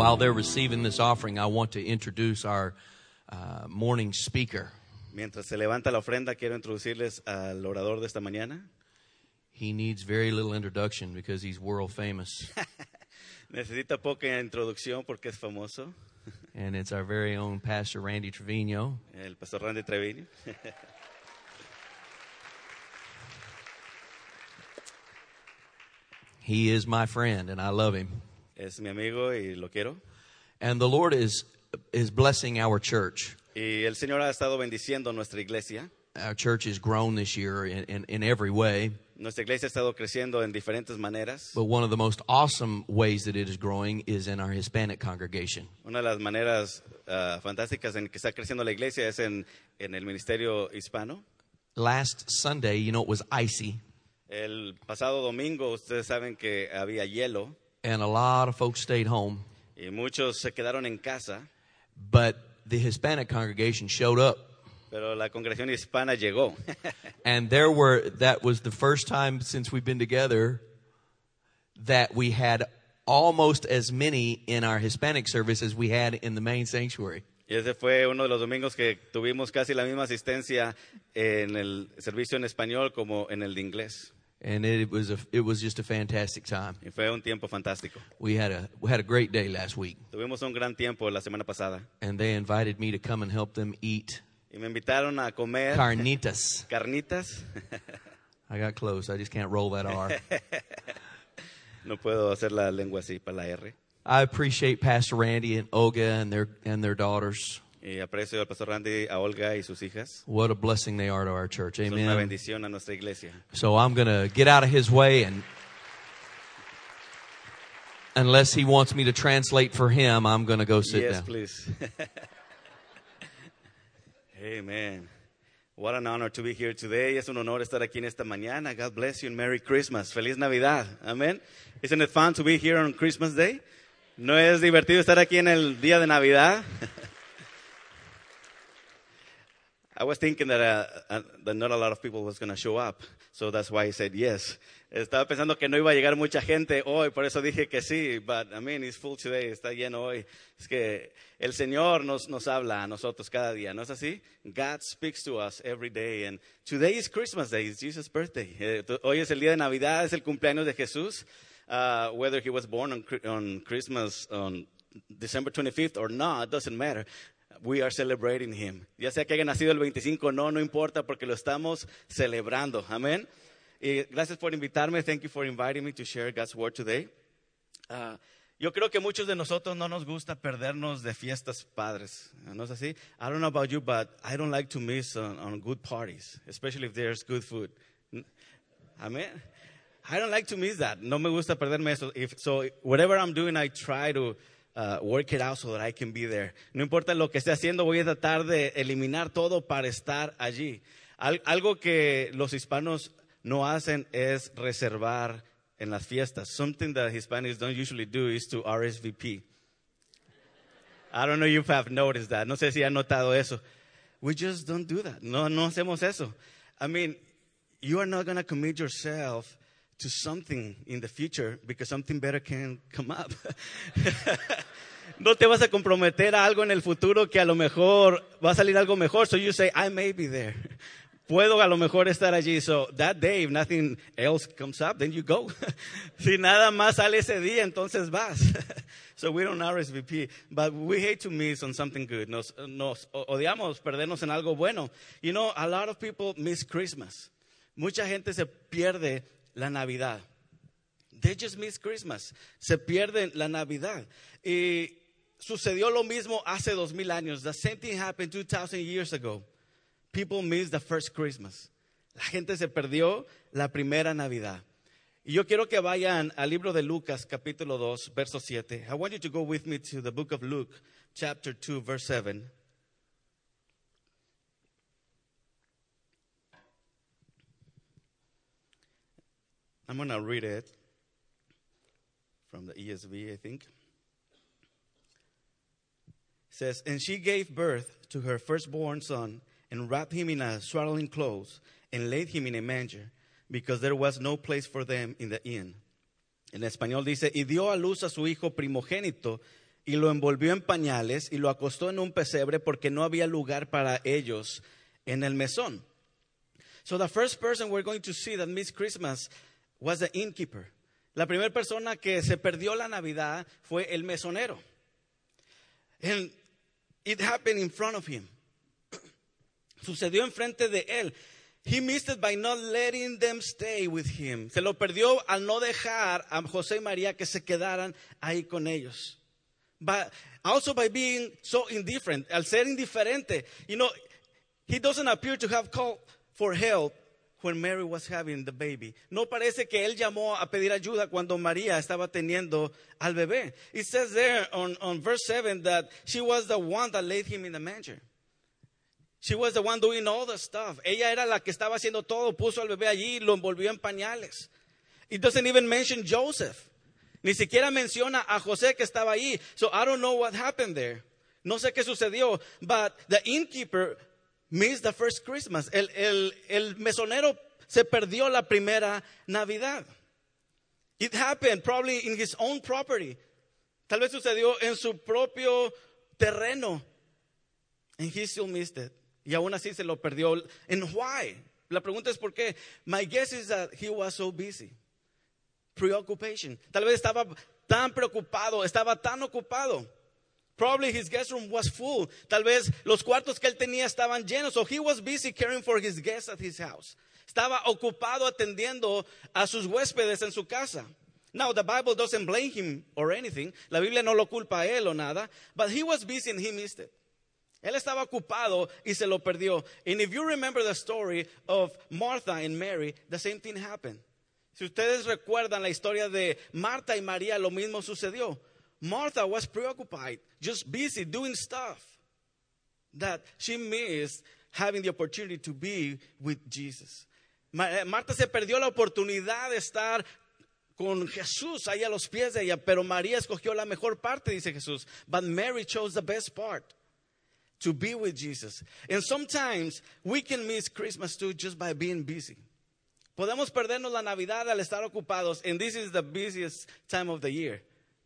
While they're receiving this offering, I want to introduce our uh, morning speaker. Mientras se levanta la ofrenda, quiero introducirles al orador de esta mañana. He needs very little introduction because he's world famous, Necesita poca introducción porque es famoso, and it's our very own Pastor Randy Trevino. el pastor Randy Treviño. He is my friend, and I love him. Es mi amigo y lo quiero. And the Lord is is blessing our church. Y el Señor ha estado bendiciendo nuestra iglesia. Our church has grown this year in, in, in every way, Nuestra iglesia ha estado creciendo en diferentes maneras. but one of the most awesome ways that it is growing is in our Hispanic congregation. Una de las maneras ah, fantásticas en que está creciendo la iglesia es en, en el ministerio hispano. Last Sunday, you know, it was icy, El pasado domingo ustedes saben que había hielo and a lot of folks stayed home, y muchos se quedaron en casa, but the Hispanic congregation showed up. pero la congregación hispana llegó. And there were, that was the first time since we've been together that we had almost as many in our Hispanic service as we had in the main sanctuary. Y ese fue uno de los domingos que tuvimos casi la misma asistencia en el servicio en español como en el de inglés. And it was, a, it was just a fantastic time. Y fue un tiempo fantástico. We had, a, we had a great day last week. Tuvimos un gran tiempo la semana pasada. And they invited me to come and help them eat Y me invitaron a comer carnitas. carnitas. I got close. I just can't roll that R. No puedo hacer la lengua así para la R. I appreciate Pastor Randy and Olga and their, and their daughters. Y aprecio al pastor Randy, a Olga y sus hijas. What a blessing they are to our church. Son una Amen. bendición a nuestra iglesia. So I'm going to get out of his way and unless he wants me to translate for him, I'm going to go sit yes, down. please. Amen. What an honor to be here today. Es un honor estar aquí en esta mañana. God bless you and Merry Christmas. Feliz Navidad. Amen. Isn't it fun to be here on Christmas Day? ¿No es divertido estar aquí en el día de Navidad? I was thinking that, uh, uh, that not a lot of people was going to show up, so that's why I said yes. Estaba pensando que no iba a llegar mucha gente hoy, por eso dije que sí, but I mean, it's full today, está lleno hoy. Es que el Señor nos, nos habla a nosotros cada día, ¿no es así? God speaks to us every day, and today is Christmas Day, it's Jesus' birthday. Eh, hoy es el día de Navidad, es el cumpleaños de Jesús. Uh, whether he was born on, on Christmas on December 25th or not, doesn't matter. We are celebrating him. Ya sea que haya nacido el 25 o no, no importa porque lo estamos celebrando. Amén. Y gracias por invitarme. Thank you for inviting me to share God's word today. Ah, yo creo que muchos de nosotros no nos gusta perdernos de fiestas padres. ¿No es así? I don't know about you, but I don't like to miss on, on good parties, especially if there's good food. Amén. I don't like to miss that. No me gusta perderme eso. If, so whatever I'm doing, I try to uh, work it out so that I can be there. No importa lo que esté haciendo, voy a tratar de eliminar todo para estar allí. Al- algo que los hispanos no hacen es reservar en las fiestas. Something that Hispanics don't usually do is to RSVP. I don't know if you have noticed that. No sé si han notado eso. We just don't do that. No, no hacemos eso. I mean, you are not going to commit yourself to something in the future because something better can come up. no te vas a comprometer a algo en el futuro que a lo mejor va a salir algo mejor. So you say, I may be there. Puedo a lo mejor estar allí. So that day, if nothing else comes up, then you go. si nada más sale ese día, entonces vas. so we don't RSVP. But we hate to miss on something good. Nos, nos odiamos perdernos en algo bueno. You know, a lot of people miss Christmas. Mucha gente se pierde la Navidad. They just miss Christmas. Se pierden la Navidad. Y sucedió lo mismo hace dos mil años. The same thing happened 2,000 years ago. People missed the first Christmas. La gente se perdió la primera Navidad. Y yo quiero que vayan al libro de Lucas, capítulo 2, verso 7. I want you to go with me to the book of Luke, chapter 2, verse 7. I'm going to read it from the ESV, I think. It says, And she gave birth to her firstborn son, and wrapped him in a swaddling clothes, and laid him in a manger, because there was no place for them in the inn. En español dice, y dio a luz a su hijo primogénito, y lo envolvió en pañales y lo acostó en un pesebre porque no había lugar para ellos en el mesón. So the first person we're going to see that missed Christmas was the innkeeper. La primera persona que se perdió la Navidad fue el mesonero. And it happened in front of him. Sucedió enfrente de él. He missed it by not letting them stay with him. Se lo perdió al no dejar a José y María que se quedaran ahí con ellos. But also by being so indifferent, al ser indiferente. You know, he doesn't appear to have called for help when Mary was having the baby. No parece que él llamó a pedir ayuda cuando María estaba teniendo al bebé. It says there on, on verse 7 that she was the one that laid him in the manger. She was the one doing all the stuff. Ella era la que estaba haciendo todo, puso al bebé allí, lo envolvió en pañales. It doesn't even mention Joseph. Ni siquiera menciona a José que estaba ahí. So I don't know what happened there. No sé qué sucedió. But the innkeeper missed the first Christmas. El, el, el mesonero se perdió la primera Navidad. It happened probably in his own property. Tal vez sucedió en su propio terreno. And he still missed it. Y aún así se lo perdió. And why? La pregunta es por qué. My guess is that he was so busy. Preoccupation. Tal vez estaba tan preocupado, estaba tan ocupado. Probably his guest room was full. Tal vez los cuartos que él tenía estaban llenos. So he was busy caring for his guests at his house. Estaba ocupado atendiendo a sus huéspedes en su casa. Now, the Bible doesn't blame him or anything. La Biblia no lo culpa a él o nada. But he was busy and he missed it. Él estaba ocupado y se lo perdió. And if you remember the story of Martha and Mary, the same thing happened. Si ustedes recuerdan la historia de Marta y María, lo mismo sucedió. Martha was preoccupied, just busy doing stuff that she missed having the opportunity to be with Jesus. Eh, Marta se perdió la oportunidad de estar con Jesús ahí a los pies de ella, pero María escogió la mejor parte, dice Jesús. But Mary chose the best part. To be with Jesus. And sometimes we can miss Christmas too just by being busy. Podemos perdernos la Navidad al estar ocupados, and this is the busiest time of the year.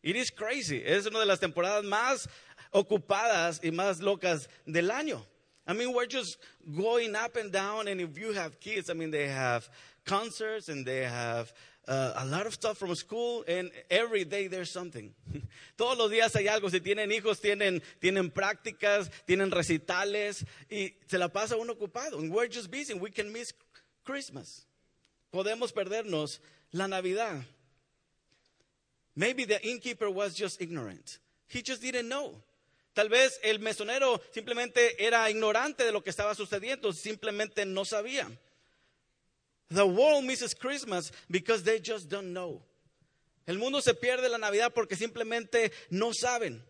It is crazy. Es una de las temporadas más ocupadas y más locas del año. I mean, we're just going up and down, and if you have kids, I mean, they have concerts and they have uh, a lot of stuff from school, and every day there's something. Todos los días hay algo. Si tienen hijos, tienen, tienen prácticas, tienen recitales, y se la pasa uno ocupado. And we're just busy. We can miss Christmas. Podemos perdernos la Navidad. Maybe the innkeeper was just ignorant. He just didn't know. Tal vez el mesonero simplemente era ignorante de lo que estaba sucediendo, simplemente no sabía. The world misses Christmas because they just don't know. El mundo se pierde la Navidad porque simplemente no saben.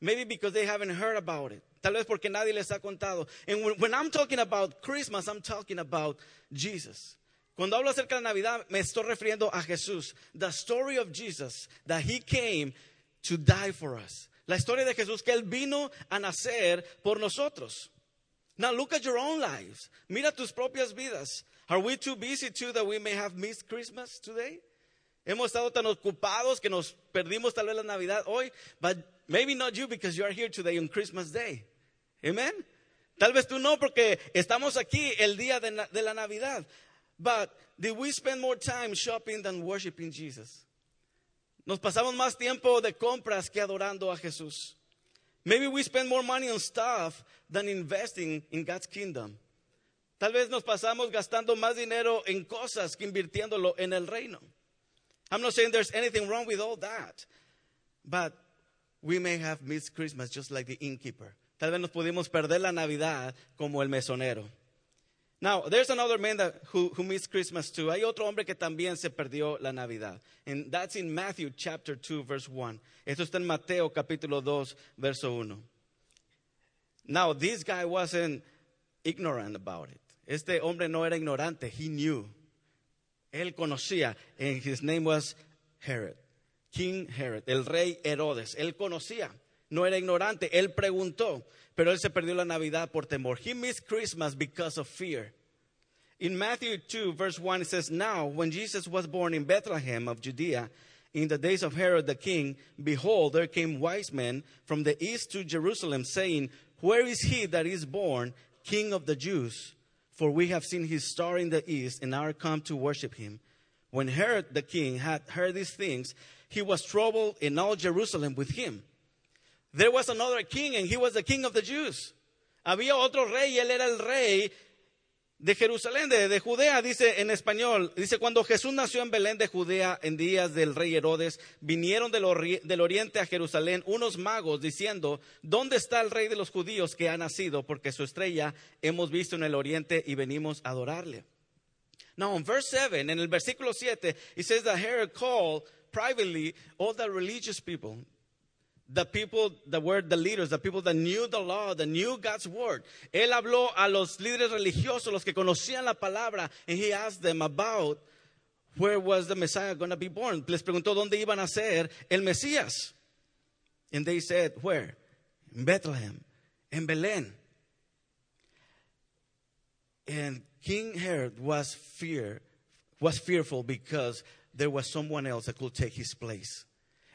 Maybe because they haven't heard about it. Tal vez porque nadie les ha contado. And when, I'm talking about Christmas, I'm talking about Jesus. Cuando hablo acerca de la Navidad, me estoy refiriendo a Jesús. The story of Jesus, that He came to die for us. La historia de Jesús, que Él vino a nacer por nosotros. Now look at your own lives. Mira tus propias vidas. Are we too busy too that we may have missed Christmas today? Hemos estado tan ocupados que nos perdimos tal vez la Navidad hoy, but maybe not you because you are here today on Christmas Day. Amen. Tal vez tú no porque estamos aquí el día de, de la Navidad. But did we spend more time shopping than worshiping Jesus? Nos pasamos más tiempo de compras que adorando a Jesús. Maybe we spend more money on stuff than investing in God's kingdom. Tal vez nos pasamos gastando más dinero en cosas que invirtiéndolo en el reino. I'm not saying there's anything wrong with all that, but we may have missed Christmas just like the innkeeper. Tal vez nos pudimos perder la Navidad como el mesonero. Now, there's another man that, who, who missed Christmas too. Hay otro hombre que también se perdió la Navidad. And that's in Matthew chapter 2, verse 1. Esto está en Mateo capítulo 2, verso 1. Now, this guy wasn't ignorant about it. Este hombre no era ignorante. He knew. Él conocía. And his name was Herod. King Herod. El rey Herodes. Él conocía. No era ignorante. Él preguntó. Pero él se perdió la Navidad por temor. He missed Christmas because of fear. In Matthew 2, verse 1, it says, Now, when Jesus was born in Bethlehem of Judea, In the days of Herod the king, behold, there came wise men from the east to Jerusalem, saying, Where is he that is born king of the Jews? For we have seen his star in the east and are come to worship him. When Herod the king had heard these things, he was troubled in all Jerusalem with him. There was another king, and he was the king of the Jews. Había otro rey, y él era el rey de Jerusalén, de, de, Judea, dice en español, dice, cuando Jesús nació en Belén de Judea en días del rey Herodes, vinieron del, oriente a Jerusalén unos magos diciendo, ¿dónde está el rey de los judíos que ha nacido? Porque su estrella hemos visto en el oriente y venimos a adorarle. Now, in verse 7, en el versículo 7, it says that Herod called privately all the religious people, the people that were the leaders, the people that knew the law, that knew God's word. Él habló a los líderes religiosos, los que conocían la palabra, and he asked them about where was the Messiah going to be born. Les preguntó dónde iban a ser el Mesías. And they said, where? In Bethlehem, in Belén. And King Herod was fear, was fearful because there was someone else that could take his place.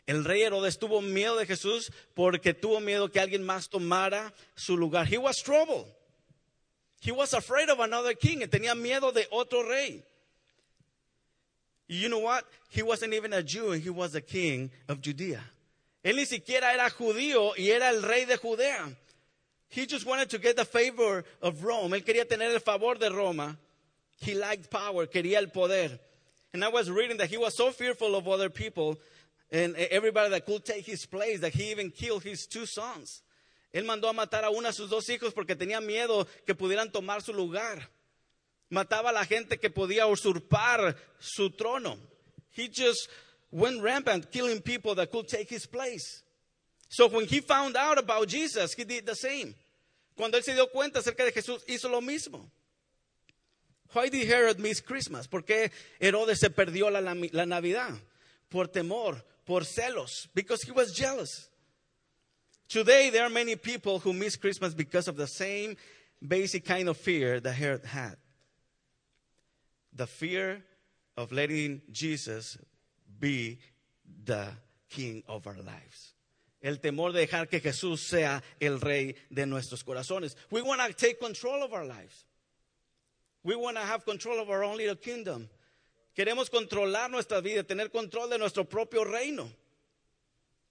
El rey Herodes tuvo miedo de Jesús porque tuvo miedo que alguien más tomara su lugar. He was troubled. He was afraid of another king. Tenía miedo de otro rey. You know what? He wasn't even a Jew and he was the king of Judea. Él ni siquiera era judío y era el rey de Judea. He just wanted to get the favor of Rome. Él quería tener el favor de Roma. He liked power, quería el poder. And I was reading that he was so fearful of other people and everybody that could take his place that he even killed his two sons. Él mandó a matar a uno de sus dos hijos porque tenía miedo que pudieran tomar su lugar. Mataba a la gente que podía usurpar su trono. He just went rampant killing people that could take his place. So when he found out about Jesus, he did the same. Cuando él se dio cuenta acerca de Jesús, hizo lo mismo. Why did Herod miss Christmas? ¿Por qué Herodes se perdió la Navidad? Por temor, por celos, because he was jealous. Today, there are many people who miss Christmas because of the same basic kind of fear that Herod had. The fear of letting Jesus be the king of our lives. El temor de dejar que Jesús sea el rey de nuestros corazones. We want to take control of our lives. We want to have control of our own little kingdom. Queremos controlar nuestra vida, tener control de nuestro propio reino.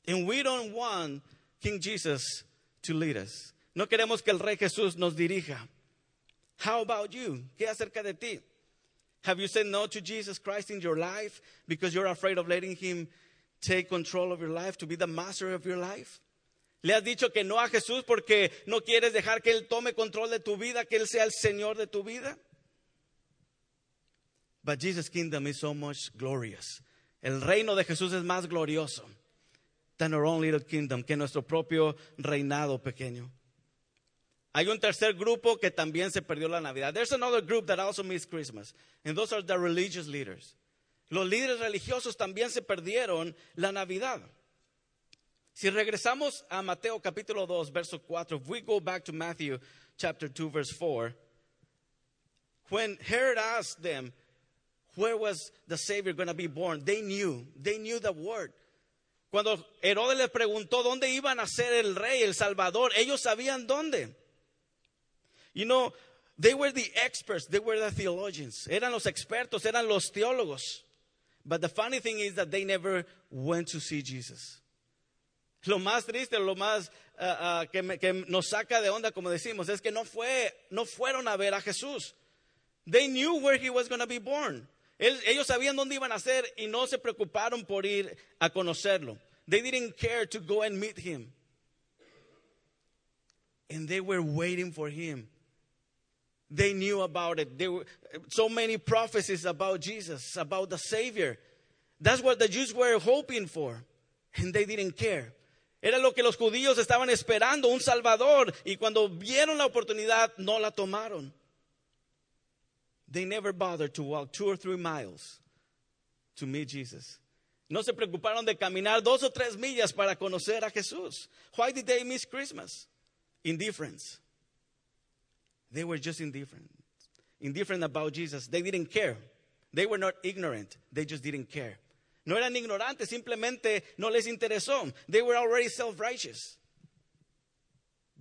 And we don't want King Jesus to lead us. No queremos que el Rey Jesús nos dirija. How about you? ¿Qué acerca de ti? Have you said no to Jesus Christ in your life because you're afraid of letting him take control of your life, to be the master of your life? ¿Le has dicho que no a Jesús porque no quieres dejar que Él tome control de tu vida, que Él sea el Señor de tu vida? But Jesus' kingdom is so much glorious. El reino de Jesús es más glorioso than our own little kingdom, que nuestro propio reinado pequeño. Hay un tercer grupo que también se perdió la Navidad. There's another group that also missed Christmas, and those are the religious leaders. Los líderes religiosos también se perdieron la Navidad. Si regresamos a Mateo capítulo 2, verso 4, if we go back to Matthew chapter 2, verse 4, when Herod asked them, where was the Savior going to be born? They knew, they knew the word. Cuando Herodes les preguntó dónde iban a ser el rey, el Salvador, ellos sabían dónde. You know, they were the experts, they were the theologians. Eran los expertos, eran los teólogos. But the funny thing is that they never went to see Jesus. Lo más triste, lo más uh, uh, que, que, nos saca de onda, como decimos, es que no, fue, no fueron a ver a Jesús. They knew where he was going to be born. Ellos sabían dónde iban a ser y no se preocuparon por ir a conocerlo. They didn't care to go and meet him. And they were waiting for him. They knew about it. There were so many prophecies about Jesus, about the Savior. That's what the Jews were hoping for. And they didn't care. Era lo que los judíos estaban esperando, un Salvador. Y cuando vieron la oportunidad, no la tomaron. They never bothered to walk two or three miles to meet Jesus. No se preocuparon de caminar dos o tres millas para conocer a Jesús. Why did they miss Christmas? Indifference. They were just indifferent. Indifferent about Jesus. They didn't care. They were not ignorant. They just didn't care. No eran ignorantes, simplemente no les interesó. They were already self-righteous.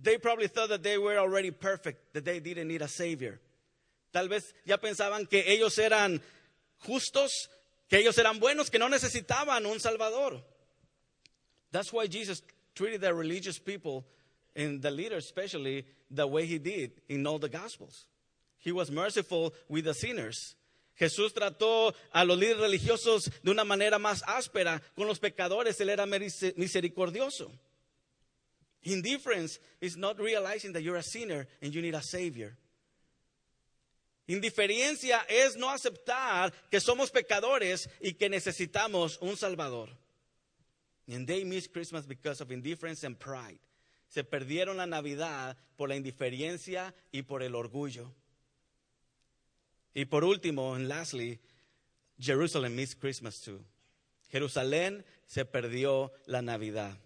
They probably thought that they were already perfect, that they didn't need a savior. Tal vez ya pensaban que ellos eran justos, que ellos eran buenos, que no necesitaban un salvador. That's why Jesus treated the religious people and the leaders especially the way he did in all the gospels. He was merciful with the sinners. Jesús trató a los líderes religiosos de una manera más áspera. Con los pecadores él era misericordioso. Indifference is not realizing that you're a sinner and you need a savior. Indiferencia es no aceptar que somos pecadores y que necesitamos un salvador. And they miss Christmas because of indifference and pride. Se perdieron la Navidad por la indiferencia y por el orgullo. Y por último, and lastly, Jerusalem missed Christmas too. Jerusalén se perdió la Navidad.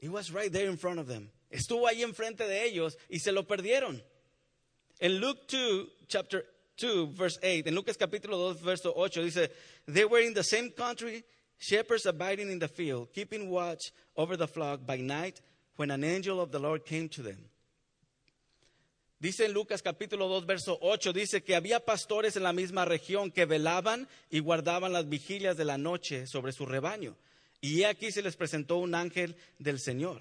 It was right there in front of them. Estuvo ahí enfrente de ellos y se lo perdieron. En Luke 2, chapter 2, verse 8, en Lucas capítulo 2, verso 8, dice, They were in the same country, shepherds abiding in the field, keeping watch over the flock by night, when an angel of the Lord came to them. Dice en Lucas capítulo 2, verso 8, dice que había pastores en la misma región que velaban y guardaban las vigilias de la noche sobre su rebaño. Y aquí se les presentó un ángel del Señor.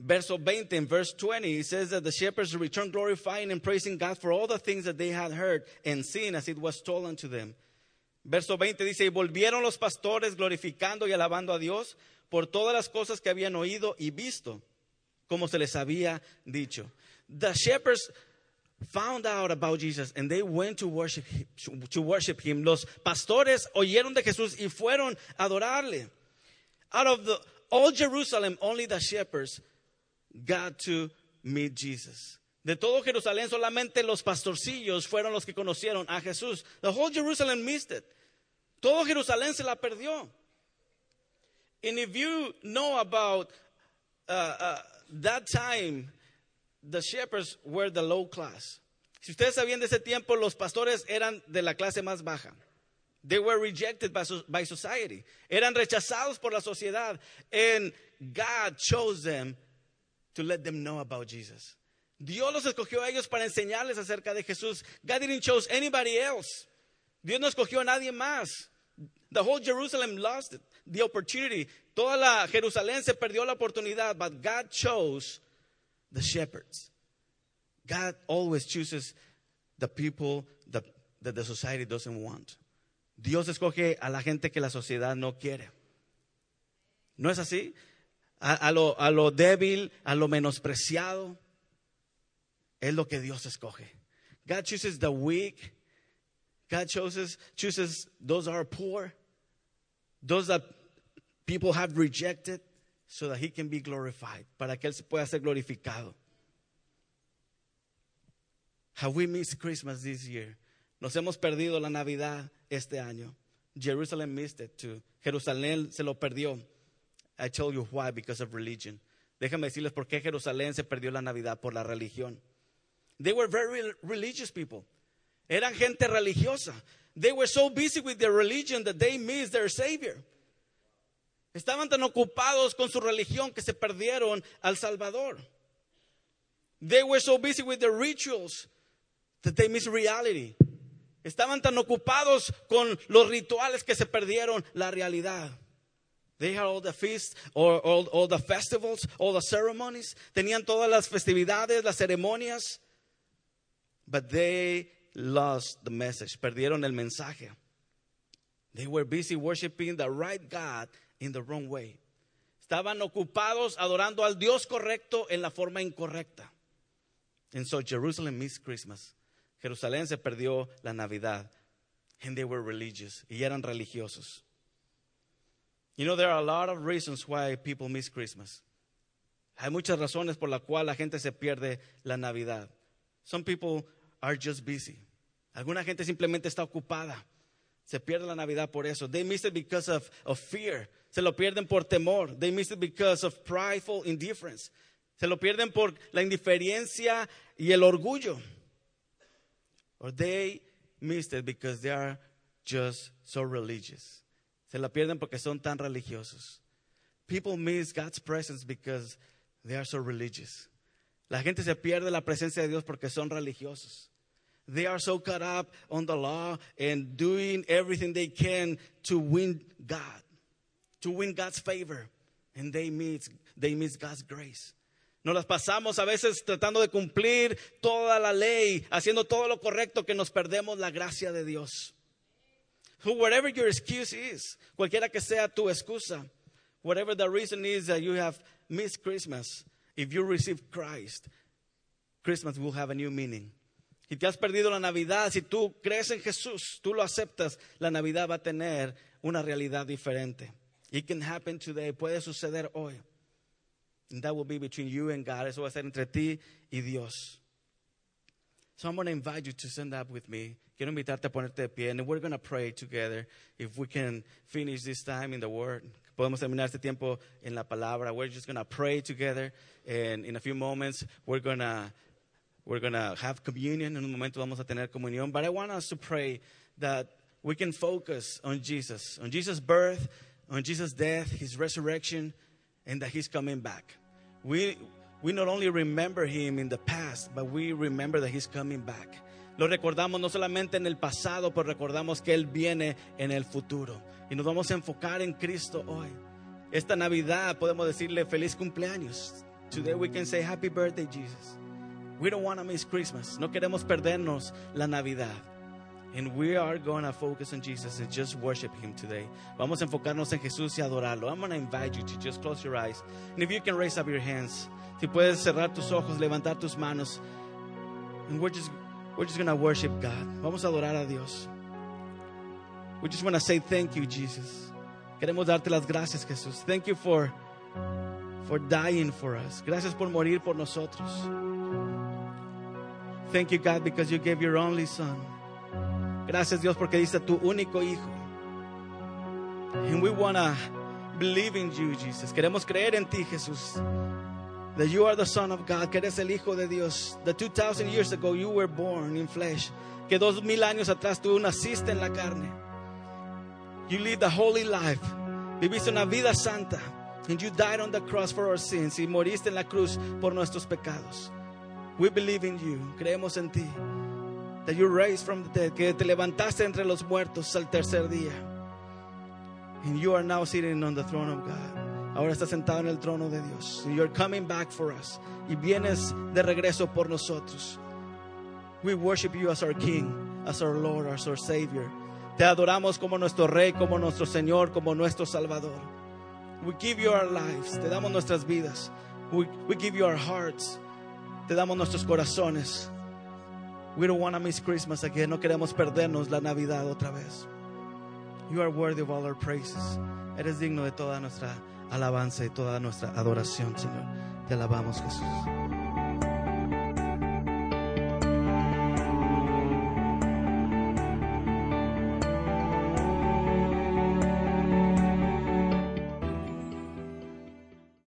Verso 20, in verse 20, it says that the shepherds returned glorifying and praising God for all the things that they had heard and seen as it was told unto them. Verso 20 dice, y volvieron los pastores glorificando y alabando a Dios por todas las cosas que habían oído y visto, como se les había dicho. The shepherds found out about Jesus and they went to worship him, to worship him. Los pastores oyeron de Jesús y fueron a adorarle. Out of the all Jerusalem, only the shepherds got to meet Jesus. De todo Jerusalén, solamente los pastorcillos fueron los que conocieron a Jesús. The whole Jerusalem missed it. Todo Jerusalén se la perdió. And if you know about uh, uh, that time, the shepherds were the low class. Si ustedes sabían de ese tiempo, los pastores eran de la clase más baja. They were rejected by, by society. Eran rechazados por la sociedad. And God chose them to let them know about Jesus. Dios los escogió a ellos para enseñarles acerca de Jesús. God didn't choose anybody else. Dios no escogió a nadie más. The whole Jerusalem lost the opportunity. Toda la Jerusalén se perdió la oportunidad, but God chose the shepherds. God always chooses the people that, that the society doesn't want. Dios escoge a la gente que la sociedad no quiere. ¿No es así? A, lo, débil, a lo menospreciado, es lo que Dios escoge. God chooses the weak. God chooses, chooses those are poor, those that people have rejected, so that He can be glorified, para que Él se pueda ser glorificado. Have we missed Christmas this year? Nos hemos perdido la Navidad este año. Jerusalem missed it too. Jerusalén se lo perdió. I told you why, because of religion. Déjame decirles por qué Jerusalén se perdió la Navidad por la religión. They were very religious people. Eran gente religiosa. They were so busy with their religion that they missed their Savior. Estaban tan ocupados con su religión que se perdieron al Salvador. They were so busy with their rituals that they missed reality. Estaban tan ocupados con los rituales que se perdieron la realidad. They had all the feasts, all, all the festivals, all the ceremonies. Tenían todas las festividades, las ceremonias. But they lost the message. Perdieron el mensaje. They were busy worshiping the right God in the wrong way. Estaban ocupados adorando al Dios correcto en la forma incorrecta. And so Jerusalem missed Christmas. Jerusalén se perdió la Navidad. And they were religious. Y eran religiosos. You know, there are a lot of reasons why people miss Christmas. Hay muchas razones por las cuales la gente se pierde la Navidad. Some people are just busy. Alguna gente simplemente está ocupada. Se pierde la Navidad por eso. They miss it because of, fear. Se lo pierden por temor. They miss it because of prideful indifference. Se lo pierden por la indiferencia y el orgullo. Or they missed it because they are just so religious. Se la pierden porque son tan religiosos. People miss God's presence because they are so religious. La gente se pierde la presencia de Dios porque son religiosos. They are so caught up on the law and doing everything they can to win God, to win God's favor, and they miss, they miss God's grace. Nos las pasamos a veces tratando de cumplir toda la ley, haciendo todo lo correcto que nos perdemos la gracia de Dios. Whatever your excuse is, cualquiera que sea tu excusa, whatever the reason is that you have missed Christmas, if you receive Christ, Christmas will have a new meaning. Si te has perdido la Navidad, si tú crees en Jesús, tú lo aceptas, la Navidad va a tener una realidad diferente. It can happen today, puede suceder hoy. And that will be between you and God. Eso va a ser entre ti y Dios. So I'm going to invite you to stand up with me. Quiero invitarte a ponerte de pie. And we're going to pray together if we can finish this time in the Word. Podemos terminar este tiempo en la palabra. We're just going to pray together. And in a few moments, we're going to we're going to have communion. En un momento vamos a tener comunión. But I want us to pray that we can focus on Jesus, on Jesus' birth, on Jesus' death, his resurrection, and that he's coming back. We, we not only remember him in the past, but we remember that he's coming back. Lo recordamos no solamente en el pasado, pero recordamos que Él viene en el futuro. Y nos vamos a enfocar en Cristo hoy. Esta Navidad podemos decirle feliz cumpleaños. Today we can say happy birthday, Jesus. We don't want to miss Christmas. No queremos perdernos la Navidad. And we are going to focus on Jesus and just worship Him today. Vamos a enfocarnos en Jesús y adorarlo. I'm going to invite you to just close your eyes. And if you can raise up your hands, si puedes cerrar tus ojos, levantar tus manos. And we're just, we're just going to worship God. Vamos a adorar a Dios. We just want to say thank you, Jesus. Queremos darte las gracias, Jesús. Thank you for, for dying for us. Gracias por morir por nosotros. Thank you, God, because you gave your only son. Gracias, Dios, porque diste tu único hijo. And we want to believe in you, Jesus. Queremos creer en ti, Jesús. That you are the Son of God, que eres el Hijo de Dios. That 2,000 years ago you were born in flesh. Que dos mil años atrás tú naciste en la carne. You lived a holy life. Viviste una vida santa. And you died on the cross for our sins. Y moriste en la cruz por nuestros pecados. We believe in you. Creemos en ti. That you raised from the dead. Que te levantaste entre los muertos al tercer día. And you are now sitting on the throne of God. Ahora estás sentado en el trono de Dios. You're coming back for us. Y vienes de regreso por nosotros. We worship you as our King, as our Lord, as our Savior. Te adoramos como nuestro Rey, como nuestro Señor, como nuestro Salvador. We give you our lives. Te damos nuestras vidas. We, we give you our hearts. Te damos nuestros corazones. We don't want to miss Christmas again. No queremos perdernos la Navidad otra vez. You are worthy of all our praises. Eres digno de toda nuestra alabanza y toda nuestra adoración, Señor. Te alabamos, Jesús.